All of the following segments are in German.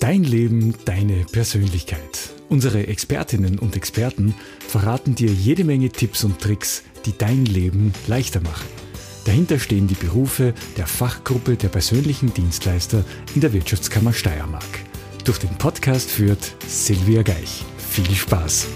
Dein Leben, deine Persönlichkeit. Unsere Expertinnen und Experten verraten dir jede Menge Tipps und Tricks, die dein Leben leichter machen. Dahinter stehen die Berufe der Fachgruppe der persönlichen Dienstleister in der Wirtschaftskammer Steiermark. Durch den Podcast führt Silvia Geich. Viel Spaß!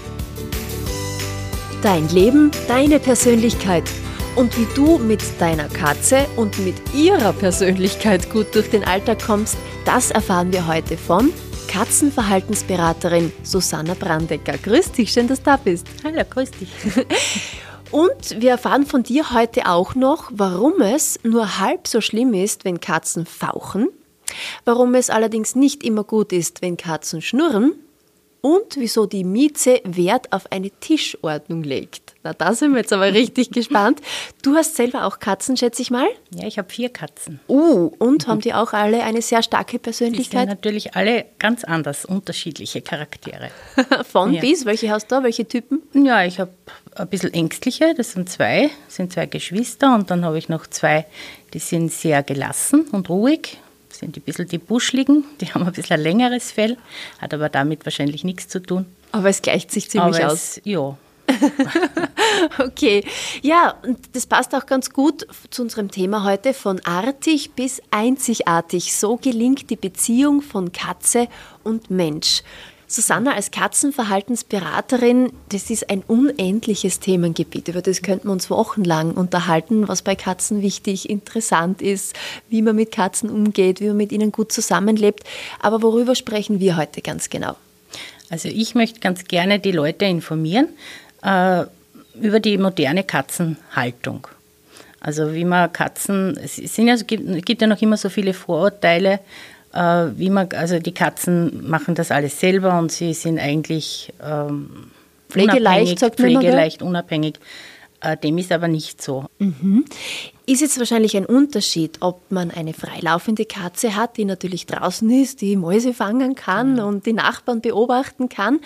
Dein Leben, deine Persönlichkeit. Und wie du mit deiner Katze und mit ihrer Persönlichkeit gut durch den Alltag kommst, das erfahren wir heute von Katzenverhaltensberaterin Susanna Brandecker. Grüß dich, schön, dass du da bist. Hallo, grüß dich. Und wir erfahren von dir heute auch noch, warum es nur halb so schlimm ist, wenn Katzen fauchen, warum es allerdings nicht immer gut ist, wenn Katzen schnurren und wieso die Mieze Wert auf eine Tischordnung legt. Na, da sind wir jetzt aber richtig gespannt. Du hast selber auch Katzen, schätze ich mal? Ja, ich habe vier Katzen. Uh, und haben die auch alle eine sehr starke Persönlichkeit? Die sind natürlich alle ganz anders, unterschiedliche Charaktere. Von ja. bis? Welche hast du? Welche Typen? Ja, ich habe ein bisschen ängstliche, das sind zwei, das sind zwei Geschwister und dann habe ich noch zwei, die sind sehr gelassen und ruhig sind ein bisschen die Buschligen, die haben ein bisschen ein längeres Fell, hat aber damit wahrscheinlich nichts zu tun. Aber es gleicht sich ziemlich aber aus. Es, ja. okay, ja, und das passt auch ganz gut zu unserem Thema heute, von artig bis einzigartig. So gelingt die Beziehung von Katze und Mensch. Susanna, als Katzenverhaltensberaterin, das ist ein unendliches Themengebiet. Über das könnten wir uns wochenlang unterhalten, was bei Katzen wichtig, interessant ist, wie man mit Katzen umgeht, wie man mit ihnen gut zusammenlebt. Aber worüber sprechen wir heute ganz genau? Also ich möchte ganz gerne die Leute informieren äh, über die moderne Katzenhaltung. Also wie man Katzen, es sind ja, gibt, gibt ja noch immer so viele Vorurteile, wie man, also die Katzen machen das alles selber und sie sind eigentlich ähm, pflegeleicht, sagt pflegeleicht, unabhängig. Äh, dem ist aber nicht so. Mhm. Ist jetzt wahrscheinlich ein Unterschied, ob man eine freilaufende Katze hat, die natürlich draußen ist, die Mäuse fangen kann ja. und die Nachbarn beobachten kann.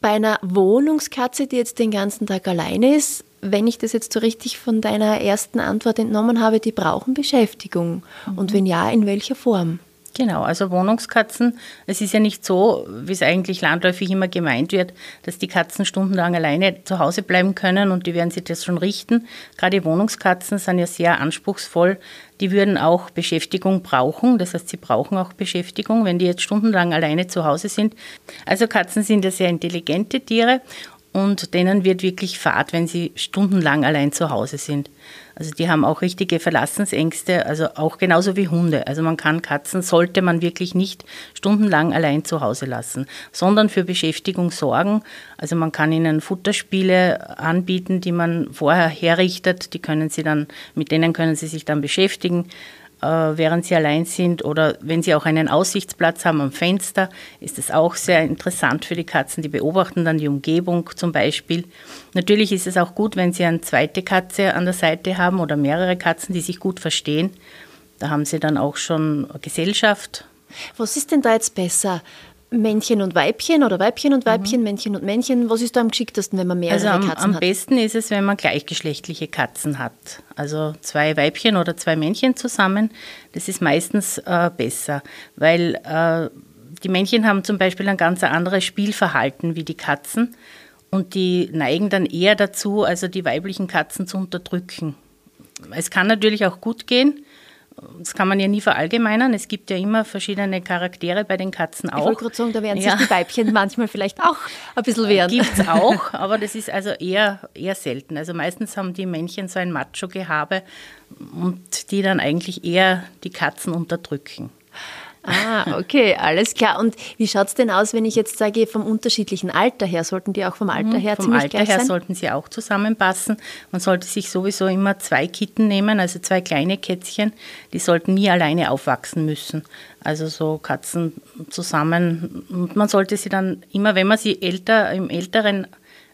Bei einer Wohnungskatze, die jetzt den ganzen Tag alleine ist, wenn ich das jetzt so richtig von deiner ersten Antwort entnommen habe, die brauchen Beschäftigung. Mhm. Und wenn ja, in welcher Form? Genau, also Wohnungskatzen, es ist ja nicht so, wie es eigentlich landläufig immer gemeint wird, dass die Katzen stundenlang alleine zu Hause bleiben können und die werden sich das schon richten. Gerade Wohnungskatzen sind ja sehr anspruchsvoll, die würden auch Beschäftigung brauchen, das heißt, sie brauchen auch Beschäftigung, wenn die jetzt stundenlang alleine zu Hause sind. Also Katzen sind ja sehr intelligente Tiere und denen wird wirklich Fahrt, wenn sie stundenlang allein zu Hause sind. Also die haben auch richtige Verlassensängste, also auch genauso wie Hunde. Also man kann Katzen, sollte man wirklich nicht stundenlang allein zu Hause lassen, sondern für Beschäftigung sorgen. Also man kann ihnen Futterspiele anbieten, die man vorher herrichtet, die können sie dann, mit denen können sie sich dann beschäftigen. Äh, während sie allein sind oder wenn sie auch einen Aussichtsplatz haben am Fenster, ist es auch sehr interessant für die Katzen. Die beobachten dann die Umgebung zum Beispiel. Natürlich ist es auch gut, wenn sie eine zweite Katze an der Seite haben oder mehrere Katzen, die sich gut verstehen. Da haben sie dann auch schon Gesellschaft. Was ist denn da jetzt besser? Männchen und Weibchen oder Weibchen und Weibchen, mhm. Männchen und Männchen. Was ist da am geschicktesten, wenn man mehrere also am, Katzen am hat? Am besten ist es, wenn man gleichgeschlechtliche Katzen hat. Also zwei Weibchen oder zwei Männchen zusammen. Das ist meistens äh, besser, weil äh, die Männchen haben zum Beispiel ein ganz anderes Spielverhalten wie die Katzen und die neigen dann eher dazu, also die weiblichen Katzen zu unterdrücken. Es kann natürlich auch gut gehen, das kann man ja nie verallgemeinern. Es gibt ja immer verschiedene Charaktere bei den Katzen auch. Ich wollte gerade sagen, da werden ja. sich die Weibchen manchmal vielleicht auch ein bisschen wehren. Gibt es auch, aber das ist also eher, eher selten. Also meistens haben die Männchen so ein Macho-Gehabe und die dann eigentlich eher die Katzen unterdrücken. Ah, okay, alles klar. Und wie schaut es denn aus, wenn ich jetzt sage, vom unterschiedlichen Alter her? Sollten die auch vom Alter her vom ziemlich Alter her sein? sollten sie auch zusammenpassen. Man sollte sich sowieso immer zwei Kitten nehmen, also zwei kleine Kätzchen. Die sollten nie alleine aufwachsen müssen. Also so Katzen zusammen. Und man sollte sie dann immer, wenn man sie älter, im älteren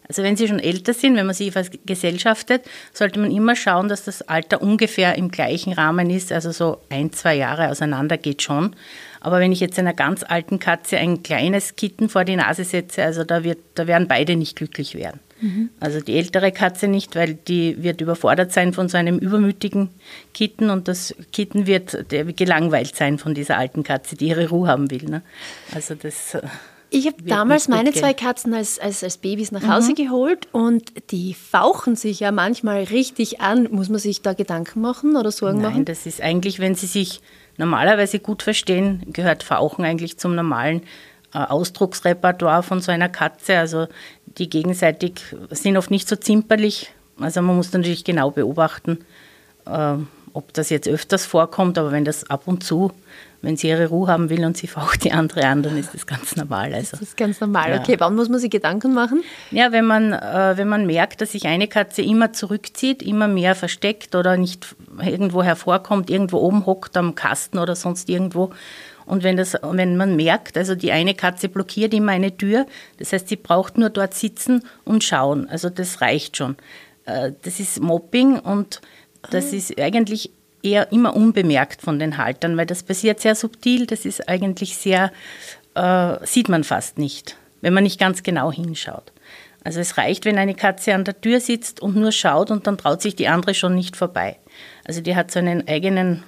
also wenn sie schon älter sind, wenn man sie vergesellschaftet, sollte man immer schauen, dass das Alter ungefähr im gleichen Rahmen ist, also so ein, zwei Jahre auseinander geht schon. Aber wenn ich jetzt einer ganz alten Katze ein kleines Kitten vor die Nase setze, also da, wird, da werden beide nicht glücklich werden. Mhm. Also die ältere Katze nicht, weil die wird überfordert sein von so einem übermütigen Kitten und das Kitten wird gelangweilt sein von dieser alten Katze, die ihre Ruhe haben will. Ne? Also das äh, ich habe damals meine zwei Katzen als, als, als Babys nach Hause mhm. geholt und die fauchen sich ja manchmal richtig an. Muss man sich da Gedanken machen oder Sorgen Nein, machen? Nein, das ist eigentlich, wenn sie sich normalerweise gut verstehen, gehört Fauchen eigentlich zum normalen äh, Ausdrucksrepertoire von so einer Katze. Also die gegenseitig sind oft nicht so zimperlich. Also man muss natürlich genau beobachten, äh, ob das jetzt öfters vorkommt, aber wenn das ab und zu wenn sie ihre Ruhe haben will und sie faucht die andere an, dann ist das ganz normal. Also. Das ist ganz normal. Ja. Okay, wann muss man sich Gedanken machen? Ja, wenn man, äh, wenn man merkt, dass sich eine Katze immer zurückzieht, immer mehr versteckt oder nicht irgendwo hervorkommt, irgendwo oben hockt am Kasten oder sonst irgendwo. Und wenn, das, wenn man merkt, also die eine Katze blockiert immer eine Tür, das heißt, sie braucht nur dort sitzen und schauen. Also das reicht schon. Äh, das ist Mobbing und das ah. ist eigentlich eher immer unbemerkt von den Haltern, weil das passiert sehr subtil, das ist eigentlich sehr, äh, sieht man fast nicht, wenn man nicht ganz genau hinschaut. Also es reicht, wenn eine Katze an der Tür sitzt und nur schaut und dann traut sich die andere schon nicht vorbei. Also die hat so einen eigenen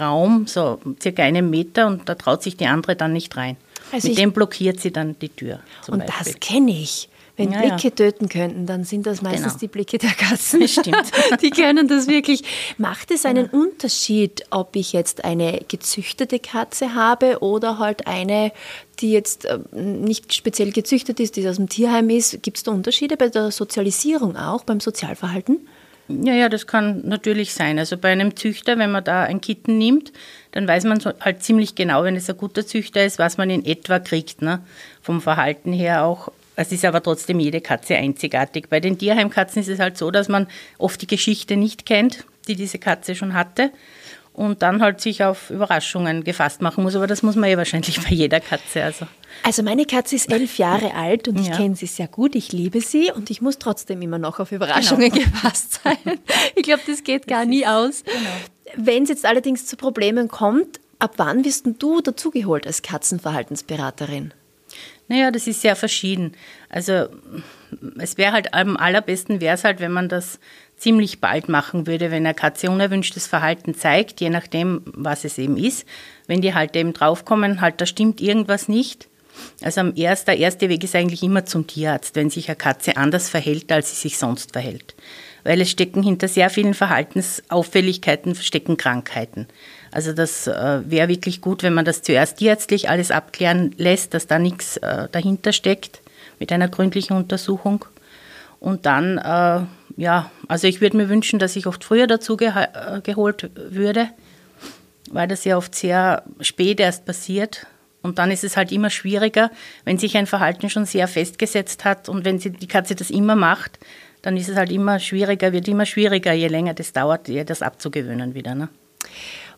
Raum, so circa einen Meter und da traut sich die andere dann nicht rein. Also Mit dem blockiert sie dann die Tür. und Beispiel. das kenne ich. Wenn ja, Blicke ja. töten könnten, dann sind das meistens genau. die Blicke der Katzen. Stimmt. die können das wirklich. Macht es einen ja. Unterschied, ob ich jetzt eine gezüchtete Katze habe oder halt eine, die jetzt äh, nicht speziell gezüchtet ist, die aus dem Tierheim ist? Gibt es da Unterschiede bei der Sozialisierung auch, beim Sozialverhalten? Ja, ja, das kann natürlich sein. Also bei einem Züchter, wenn man da ein Kitten nimmt, dann weiß man halt ziemlich genau, wenn es ein guter Züchter ist, was man in etwa kriegt. Ne? Vom Verhalten her auch. Es ist aber trotzdem jede Katze einzigartig. Bei den Tierheimkatzen ist es halt so, dass man oft die Geschichte nicht kennt, die diese Katze schon hatte und dann halt sich auf Überraschungen gefasst machen muss. Aber das muss man ja wahrscheinlich bei jeder Katze. Also, also meine Katze ist elf Jahre alt und ich ja. kenne sie sehr gut. Ich liebe sie und ich muss trotzdem immer noch auf Überraschungen genau. gefasst sein. Ich glaube, das geht gar das nie aus. Genau. Wenn es jetzt allerdings zu Problemen kommt, ab wann wirst du dazugeholt als Katzenverhaltensberaterin? Naja, das ist sehr verschieden. Also es wäre halt am allerbesten wäre es halt, wenn man das ziemlich bald machen würde, wenn eine Katze unerwünschtes Verhalten zeigt, je nachdem, was es eben ist. Wenn die halt eben draufkommen, halt da stimmt irgendwas nicht. Also am erst, der erste Weg ist eigentlich immer zum Tierarzt, wenn sich eine Katze anders verhält, als sie sich sonst verhält. Weil es stecken hinter sehr vielen Verhaltensauffälligkeiten stecken Krankheiten. Also das äh, wäre wirklich gut, wenn man das zuerst tierärztlich alles abklären lässt, dass da nichts äh, dahinter steckt mit einer gründlichen Untersuchung. Und dann, äh, ja, also ich würde mir wünschen, dass ich oft früher dazu äh, geholt würde, weil das ja oft sehr spät erst passiert. Und dann ist es halt immer schwieriger, wenn sich ein Verhalten schon sehr festgesetzt hat und wenn sie, die Katze das immer macht, dann ist es halt immer schwieriger, wird immer schwieriger, je länger das dauert, ihr das abzugewöhnen wieder. Ne?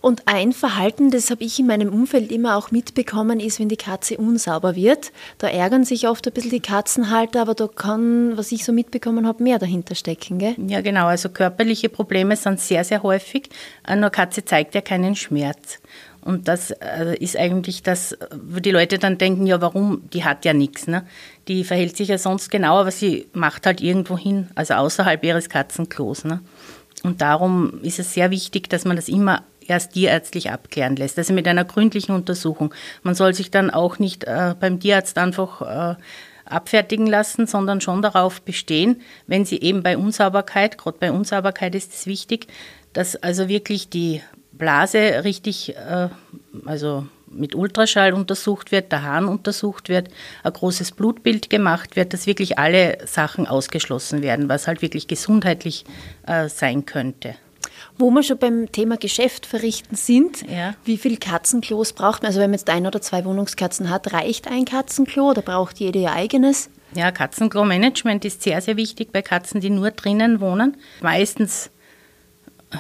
Und ein Verhalten, das habe ich in meinem Umfeld immer auch mitbekommen, ist, wenn die Katze unsauber wird. Da ärgern sich oft ein bisschen die Katzenhalter, aber da kann, was ich so mitbekommen habe, mehr dahinter stecken. Gell? Ja, genau. Also körperliche Probleme sind sehr, sehr häufig. Nur Katze zeigt ja keinen Schmerz. Und das äh, ist eigentlich das, wo die Leute dann denken, ja, warum? Die hat ja nichts. Ne? Die verhält sich ja sonst genau, aber sie macht halt irgendwo hin, also außerhalb ihres Katzenklos. Ne? Und darum ist es sehr wichtig, dass man das immer erst tierärztlich abklären lässt, also mit einer gründlichen Untersuchung. Man soll sich dann auch nicht äh, beim Tierarzt einfach äh, abfertigen lassen, sondern schon darauf bestehen, wenn sie eben bei Unsauberkeit, gerade bei Unsauberkeit ist es wichtig, dass also wirklich die Blase richtig, äh, also mit Ultraschall untersucht wird, der Hahn untersucht wird, ein großes Blutbild gemacht wird, dass wirklich alle Sachen ausgeschlossen werden, was halt wirklich gesundheitlich äh, sein könnte. Wo wir schon beim Thema Geschäft verrichten sind, ja. wie viel Katzenklos braucht man? Also wenn man jetzt ein oder zwei Wohnungskatzen hat, reicht ein Katzenklo oder braucht jede ihr eigenes? Ja, Katzenklo-Management ist sehr, sehr wichtig bei Katzen, die nur drinnen wohnen. Meistens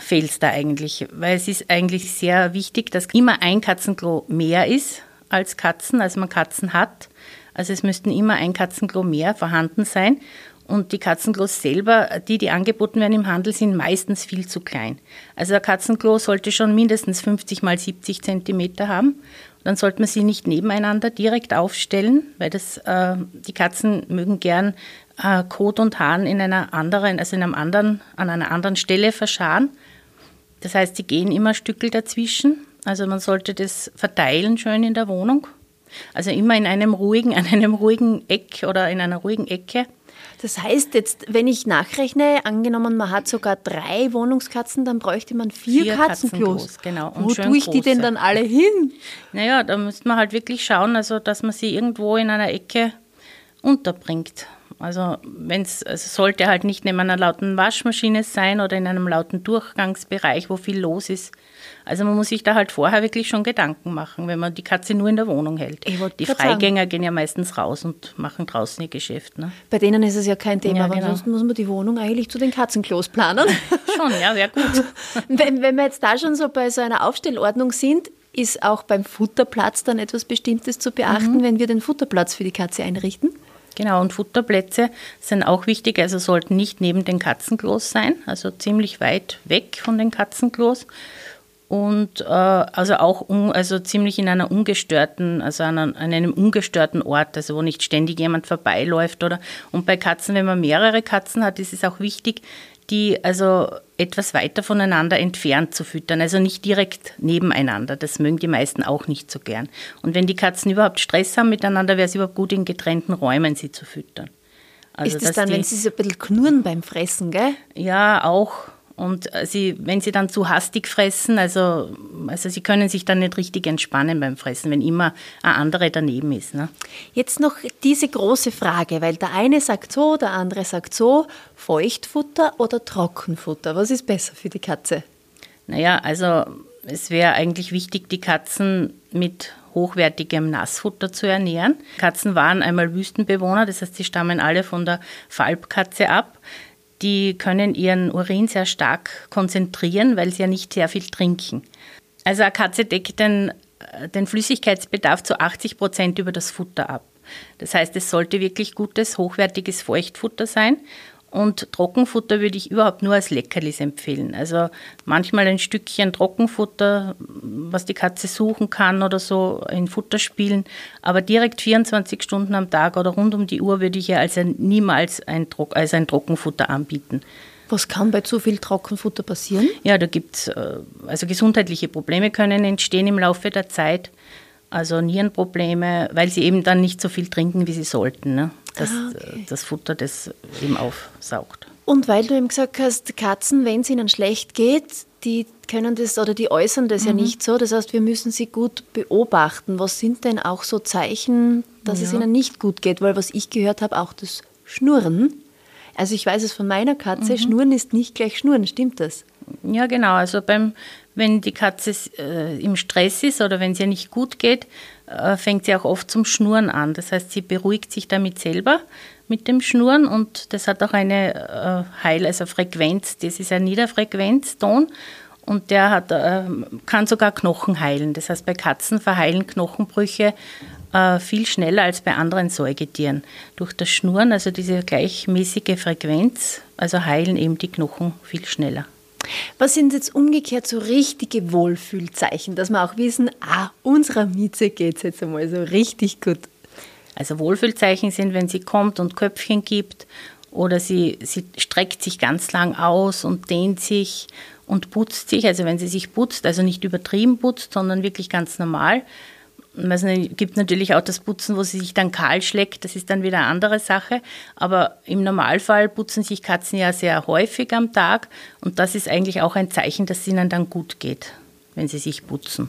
fehlt es da eigentlich, weil es ist eigentlich sehr wichtig, dass immer ein Katzenklo mehr ist als Katzen, als man Katzen hat. Also es müssten immer ein Katzenklo mehr vorhanden sein. Und die Katzenklos selber, die, die angeboten werden im Handel, sind meistens viel zu klein. Also ein Katzenklo sollte schon mindestens 50 mal 70 Zentimeter haben. Dann sollte man sie nicht nebeneinander direkt aufstellen, weil das, äh, die Katzen mögen gern äh, Kot und Hahn in einer anderen, also in einem anderen, an einer anderen Stelle verscharen. Das heißt, sie gehen immer Stückel dazwischen. Also man sollte das verteilen schön in der Wohnung. Also immer in einem ruhigen, an einem ruhigen Eck oder in einer ruhigen Ecke. Das heißt jetzt, wenn ich nachrechne, angenommen, man hat sogar drei Wohnungskatzen, dann bräuchte man vier, vier Katzenklos. Genau. Und Wo tue ich große. die denn dann alle hin? Naja, da müsste man halt wirklich schauen, also dass man sie irgendwo in einer Ecke unterbringt. Also wenn es also sollte halt nicht neben einer lauten Waschmaschine sein oder in einem lauten Durchgangsbereich, wo viel los ist. Also man muss sich da halt vorher wirklich schon Gedanken machen, wenn man die Katze nur in der Wohnung hält. Die Freigänger sagen. gehen ja meistens raus und machen draußen ihr Geschäft. Ne? Bei denen ist es ja kein Thema, ja, aber genau. ansonsten muss man die Wohnung eigentlich zu den Katzenklos planen. schon, ja, wäre gut. wenn, wenn wir jetzt da schon so bei so einer Aufstellordnung sind, ist auch beim Futterplatz dann etwas Bestimmtes zu beachten, mhm. wenn wir den Futterplatz für die Katze einrichten? Genau, und Futterplätze sind auch wichtig, also sollten nicht neben den Katzenklos sein, also ziemlich weit weg von den Katzenklos. Und äh, also auch un, also ziemlich in einer ungestörten, also an, an, einem ungestörten Ort, also wo nicht ständig jemand vorbeiläuft oder? Und bei Katzen, wenn man mehrere Katzen hat, ist es auch wichtig, die also etwas weiter voneinander entfernt zu füttern, also nicht direkt nebeneinander. Das mögen die meisten auch nicht so gern. Und wenn die Katzen überhaupt Stress haben miteinander, wäre es überhaupt gut, in getrennten Räumen sie zu füttern. Also, ist das dann, die, wenn sie so ein bisschen knurren beim Fressen, gell? Ja, auch. Und sie, wenn sie dann zu hastig fressen, also, also sie können sich dann nicht richtig entspannen beim Fressen, wenn immer eine andere daneben ist. Ne? Jetzt noch diese große Frage, weil der eine sagt so, der andere sagt so, Feuchtfutter oder Trockenfutter, was ist besser für die Katze? Naja, also es wäre eigentlich wichtig, die Katzen mit hochwertigem Nassfutter zu ernähren. Katzen waren einmal Wüstenbewohner, das heißt, sie stammen alle von der Falbkatze ab die können ihren Urin sehr stark konzentrieren, weil sie ja nicht sehr viel trinken. Also eine Katze deckt den, äh, den Flüssigkeitsbedarf zu 80 Prozent über das Futter ab. Das heißt, es sollte wirklich gutes, hochwertiges Feuchtfutter sein. Und Trockenfutter würde ich überhaupt nur als Leckerlis empfehlen. Also manchmal ein Stückchen Trockenfutter, was die Katze suchen kann oder so in Futterspielen. Aber direkt 24 Stunden am Tag oder rund um die Uhr würde ich ja also niemals ein, als ein Trockenfutter anbieten. Was kann bei zu viel Trockenfutter passieren? Ja, da gibt es, äh, also gesundheitliche Probleme können entstehen im Laufe der Zeit. Also Nierenprobleme, weil sie eben dann nicht so viel trinken, wie sie sollten. Ne? Das, ah, okay. das Futter, das eben aufsaugt. Und weil du eben gesagt hast, Katzen, wenn es ihnen schlecht geht, die können das oder die äußern das mhm. ja nicht so. Das heißt, wir müssen sie gut beobachten. Was sind denn auch so Zeichen, dass ja. es ihnen nicht gut geht? Weil was ich gehört habe, auch das Schnurren. Also ich weiß es von meiner Katze, mhm. Schnurren ist nicht gleich Schnurren, stimmt das? Ja, genau. Also beim, wenn die Katze äh, im Stress ist oder wenn es ihr nicht gut geht, äh, fängt sie auch oft zum Schnurren an. Das heißt, sie beruhigt sich damit selber mit dem Schnurren und das hat auch eine äh, Heil, also Frequenz, das ist ein Niederfrequenzton und der hat, äh, kann sogar Knochen heilen. Das heißt, bei Katzen verheilen Knochenbrüche äh, viel schneller als bei anderen Säugetieren. Durch das Schnurren, also diese gleichmäßige Frequenz, also heilen eben die Knochen viel schneller. Was sind jetzt umgekehrt so richtige Wohlfühlzeichen, dass wir auch wissen, ah, unserer Mieze geht es jetzt einmal so richtig gut? Also Wohlfühlzeichen sind, wenn sie kommt und Köpfchen gibt oder sie, sie streckt sich ganz lang aus und dehnt sich und putzt sich. Also wenn sie sich putzt, also nicht übertrieben putzt, sondern wirklich ganz normal, es gibt natürlich auch das Putzen, wo sie sich dann kahl schlägt, das ist dann wieder eine andere Sache. Aber im Normalfall putzen sich Katzen ja sehr häufig am Tag und das ist eigentlich auch ein Zeichen, dass es ihnen dann gut geht, wenn sie sich putzen.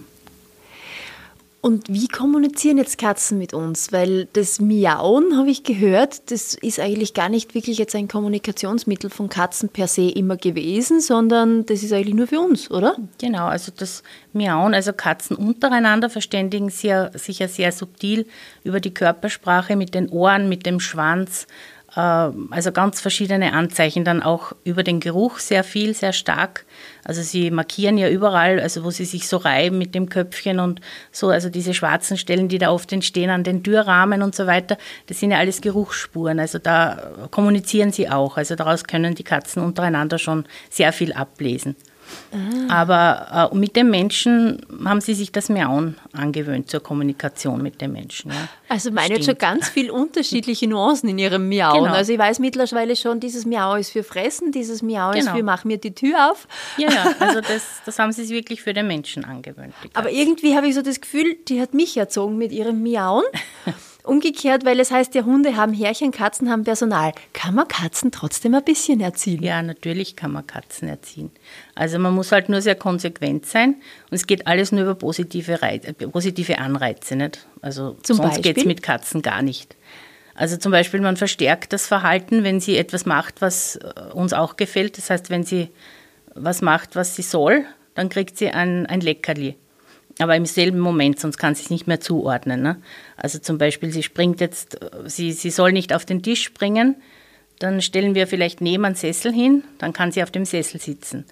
Und wie kommunizieren jetzt Katzen mit uns? Weil das Miauen, habe ich gehört, das ist eigentlich gar nicht wirklich jetzt ein Kommunikationsmittel von Katzen per se immer gewesen, sondern das ist eigentlich nur für uns, oder? Genau, also das Miauen, also Katzen untereinander verständigen sich ja sehr subtil über die Körpersprache mit den Ohren, mit dem Schwanz also ganz verschiedene Anzeichen, dann auch über den Geruch sehr viel, sehr stark. Also sie markieren ja überall, also wo sie sich so reiben mit dem Köpfchen und so, also diese schwarzen Stellen, die da oft entstehen an den Türrahmen und so weiter, das sind ja alles Geruchsspuren. Also da kommunizieren sie auch. Also daraus können die Katzen untereinander schon sehr viel ablesen. Ah. Aber äh, mit den Menschen haben sie sich das Miauen angewöhnt zur Kommunikation mit den Menschen. Ja. Also meine jetzt schon ganz viele unterschiedliche Nuancen in ihrem Miauen. Genau. Also ich weiß mittlerweile schon, dieses Miau ist für Fressen, dieses Miau genau. ist für mach mir die Tür auf. Ja, ja, also das, das haben sie sich wirklich für den Menschen angewöhnt. Aber irgendwie habe ich so das Gefühl, die hat mich erzogen mit ihrem Miauen. Umgekehrt, weil es heißt ja, Hunde haben Härchen, Katzen haben Personal. Kann man Katzen trotzdem ein bisschen erziehen? Ja, natürlich kann man Katzen erziehen. Also man muss halt nur sehr konsequent sein und es geht alles nur über positive, Reize, positive Anreize. Nicht? Also zum sonst geht es mit Katzen gar nicht. Also zum Beispiel, man verstärkt das Verhalten, wenn sie etwas macht, was äh, uns auch gefällt. Das heißt, wenn sie was macht, was sie soll, dann kriegt sie ein, ein Leckerli aber im selben Moment, sonst kann sie es nicht mehr zuordnen. Ne? Also zum Beispiel, sie springt jetzt, sie, sie soll nicht auf den Tisch springen, dann stellen wir vielleicht neben einen Sessel hin, dann kann sie auf dem Sessel sitzen.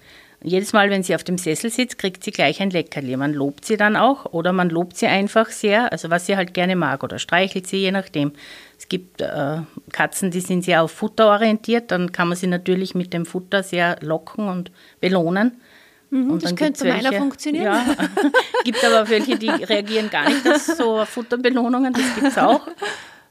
Jedes Mal, wenn sie auf dem Sessel sitzt, kriegt sie gleich ein Leckerli. Man lobt sie dann auch oder man lobt sie einfach sehr, also was sie halt gerne mag oder streichelt sie, je nachdem. Es gibt äh, Katzen, die sind sehr auf Futter orientiert, dann kann man sie natürlich mit dem Futter sehr locken und belohnen. Mhm, das könnte bei meiner funktionieren. Ja, gibt aber welche, die reagieren gar nicht auf so Futterbelohnungen, das gibt es auch.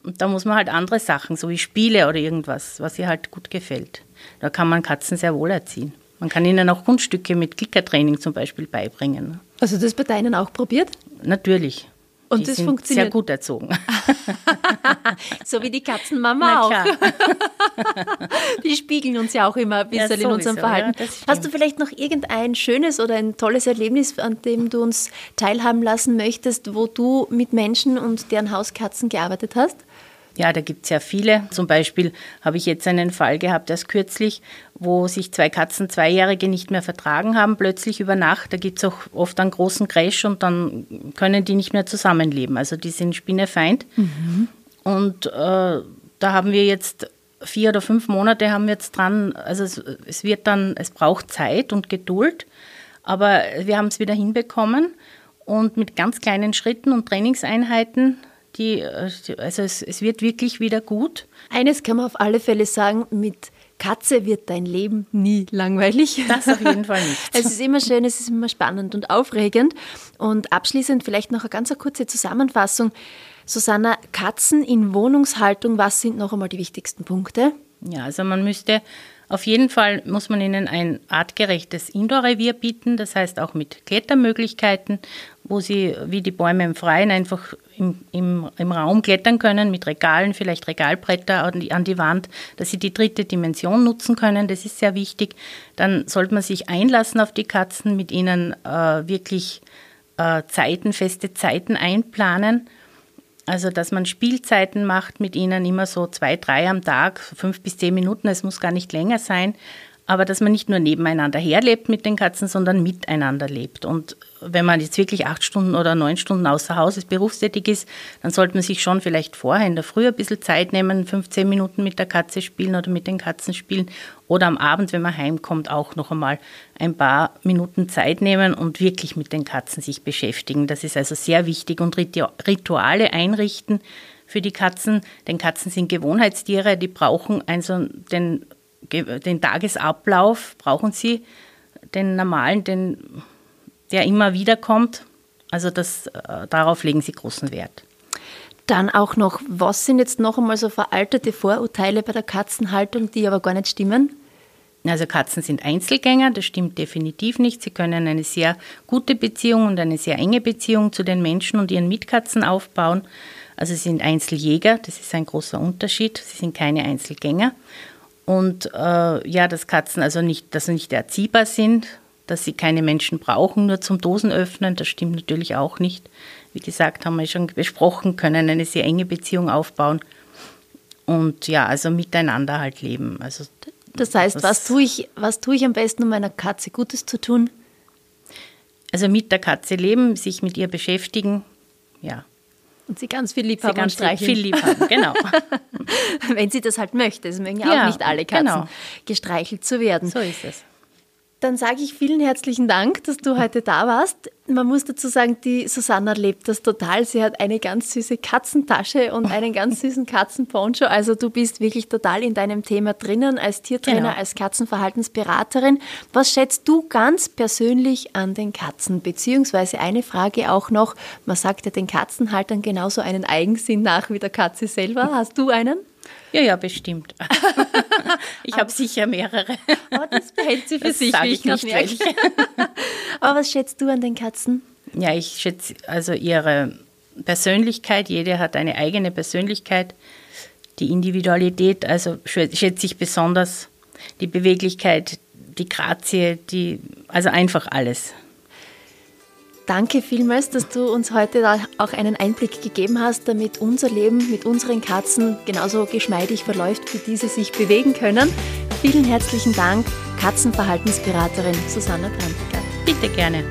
Und da muss man halt andere Sachen, so wie Spiele oder irgendwas, was ihr halt gut gefällt. Da kann man Katzen sehr wohl erziehen. Man kann ihnen auch Kunststücke mit Klickertraining zum Beispiel beibringen. Also das bei deinen auch probiert? Natürlich. Und die das sind funktioniert. Sehr gut erzogen. so wie die Katzenmama auch. die spiegeln uns ja auch immer ein bisschen ja, in unserem Verhalten. Ja, Hast du vielleicht noch irgendein schönes oder ein tolles Erlebnis, an dem du uns teilhaben lassen möchtest, wo du mit Menschen und deren Hauskatzen gearbeitet hast? Ja, da gibt es ja viele. Zum Beispiel habe ich jetzt einen Fall gehabt, erst kürzlich, wo sich zwei Katzen, Zweijährige, nicht mehr vertragen haben, plötzlich über Nacht. Da gibt es auch oft einen großen Crash und dann können die nicht mehr zusammenleben. Also die sind Spinnefeind. Mhm. Und äh, da haben wir jetzt vier oder fünf Monate haben wir jetzt dran, also es, es wird dann, es braucht Zeit und Geduld, aber wir haben es wieder hinbekommen und mit ganz kleinen Schritten und Trainingseinheiten die, also es, es wird wirklich wieder gut. Eines kann man auf alle Fälle sagen, mit Katze wird dein Leben nie langweilig. Das auf jeden Fall nicht. es ist immer schön, es ist immer spannend und aufregend. Und abschließend vielleicht noch eine ganz kurze Zusammenfassung. Susanna, Katzen in Wohnungshaltung, was sind noch einmal die wichtigsten Punkte? Ja, also man müsste auf jeden Fall muss man ihnen ein artgerechtes Indoor-Revier bieten, das heißt auch mit Klettermöglichkeiten, wo sie wie die Bäume im Freien einfach im, im, im Raum klettern können, mit Regalen, vielleicht Regalbretter an die, an die Wand, dass sie die dritte Dimension nutzen können. Das ist sehr wichtig. Dann sollte man sich einlassen auf die Katzen, mit ihnen äh, wirklich äh, Zeiten, feste Zeiten einplanen also, dass man Spielzeiten macht mit ihnen, immer so zwei, drei am Tag, fünf bis zehn Minuten, es muss gar nicht länger sein, aber dass man nicht nur nebeneinander herlebt mit den Katzen, sondern miteinander lebt. Und wenn man jetzt wirklich acht Stunden oder neun Stunden außer Haus ist, berufstätig ist, dann sollte man sich schon vielleicht vorher in der Früh ein bisschen Zeit nehmen, 15 Minuten mit der Katze spielen oder mit den Katzen spielen oder am Abend, wenn man heimkommt, auch noch einmal ein paar Minuten Zeit nehmen und wirklich mit den Katzen sich beschäftigen. Das ist also sehr wichtig und Rituale einrichten für die Katzen, denn Katzen sind Gewohnheitstiere, die brauchen also den den Tagesablauf brauchen sie, den normalen, den, der immer wieder kommt. Also das, äh, darauf legen sie großen Wert. Dann auch noch, was sind jetzt noch einmal so veraltete Vorurteile bei der Katzenhaltung, die aber gar nicht stimmen? Also Katzen sind Einzelgänger, das stimmt definitiv nicht. Sie können eine sehr gute Beziehung und eine sehr enge Beziehung zu den Menschen und ihren Mitkatzen aufbauen. Also sie sind Einzeljäger, das ist ein großer Unterschied. Sie sind keine Einzelgänger. Und äh, ja, dass Katzen also nicht, dass sie nicht erziehbar sind, dass sie keine Menschen brauchen, nur zum Dosen öffnen, das stimmt natürlich auch nicht. Wie gesagt, haben wir schon besprochen, können eine sehr enge Beziehung aufbauen und ja, also miteinander halt leben. Also das heißt, das, was tue ich, was tue ich am besten, um meiner Katze Gutes zu tun? Also mit der Katze leben, sich mit ihr beschäftigen, ja. Und sie ganz viel lieb haben ganz viel lieb haben, genau. Wenn sie das halt möchte. Es mögen ja, auch nicht alle Katzen, genau. gestreichelt zu werden. So ist es. Dann sage ich vielen herzlichen Dank, dass du heute da warst. Man muss dazu sagen, die Susanna lebt das total. Sie hat eine ganz süße Katzentasche und einen ganz süßen Katzenponcho. Also du bist wirklich total in deinem Thema drinnen als Tiertrainer, genau. als Katzenverhaltensberaterin. Was schätzt du ganz persönlich an den Katzen? Beziehungsweise eine Frage auch noch, man sagt ja den Katzenhaltern genauso einen Eigensinn nach wie der Katze selber. Hast du einen? Ja, ja, bestimmt. ich habe sicher mehrere. Aber das behält sie für das sich, wie ich nicht welche. Aber was schätzt du an den Katzen? Ja, ich schätze also ihre Persönlichkeit. Jede hat eine eigene Persönlichkeit. Die Individualität, also schätze ich besonders die Beweglichkeit, die Grazie, die, also einfach alles. Danke vielmals, dass du uns heute auch einen Einblick gegeben hast, damit unser Leben mit unseren Katzen genauso geschmeidig verläuft, wie diese sich bewegen können. Vielen herzlichen Dank, Katzenverhaltensberaterin Susanna Trantiger. Bitte gerne.